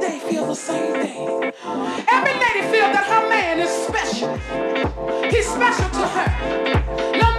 They feel the same thing. Every lady feels that her man is special. He's special to her. No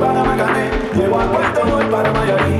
para Macané, llego a Puerto, voy para Mayarí.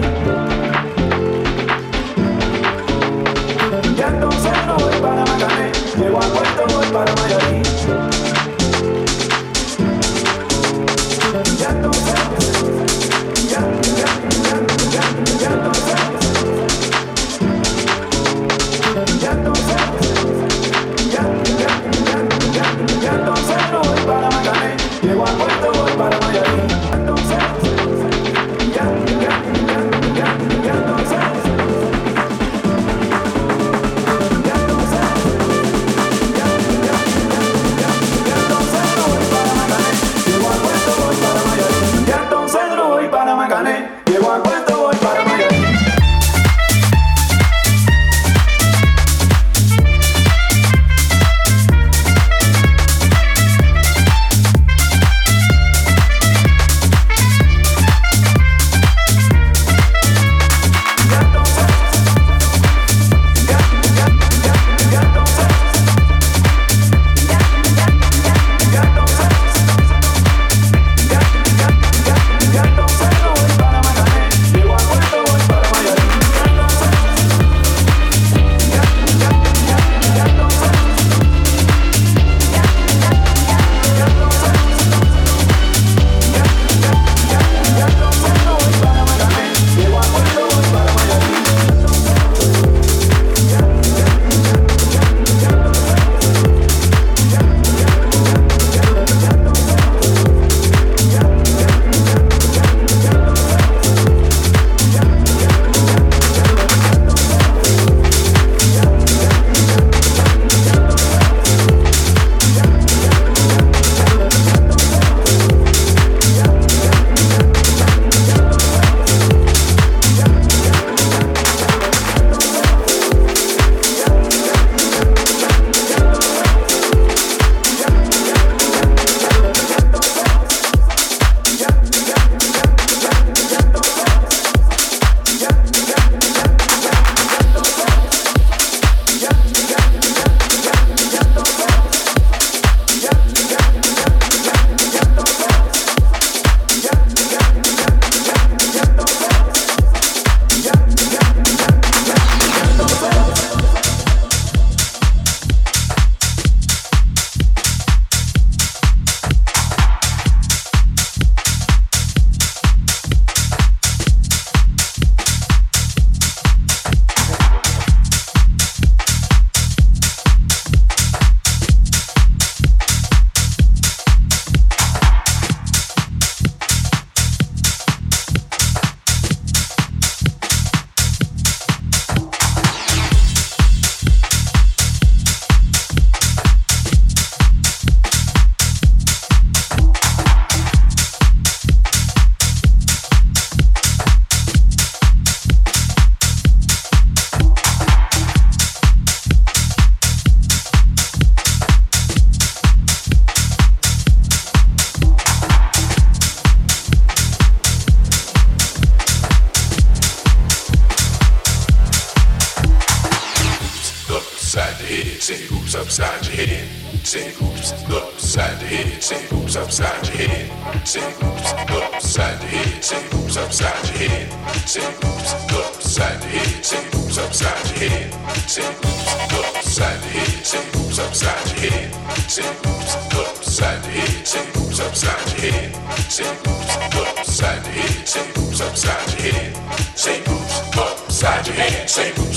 Say boots put upside your head. Say oops upside your head. Say oops, put upside your head. Say oops upside your head. Say oops, put upside your head. Say oops upside your head. Say oops, put upside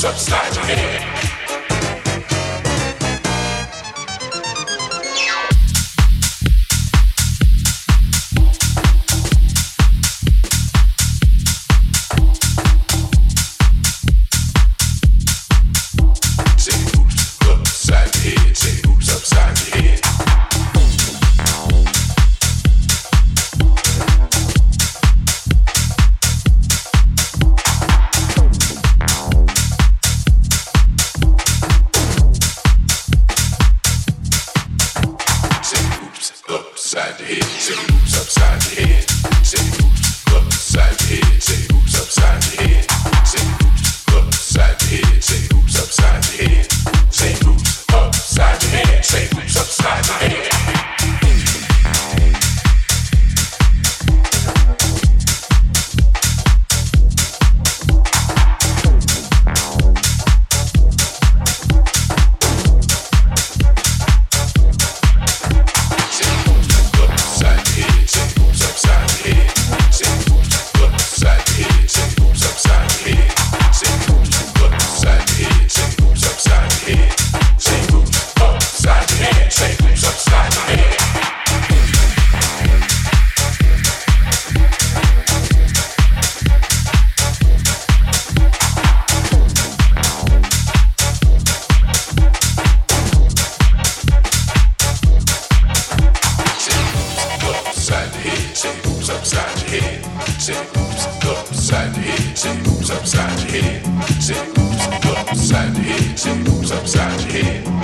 upside your head. Shit moves upside your head. Shit moves upside your head. Shit moves upside your head.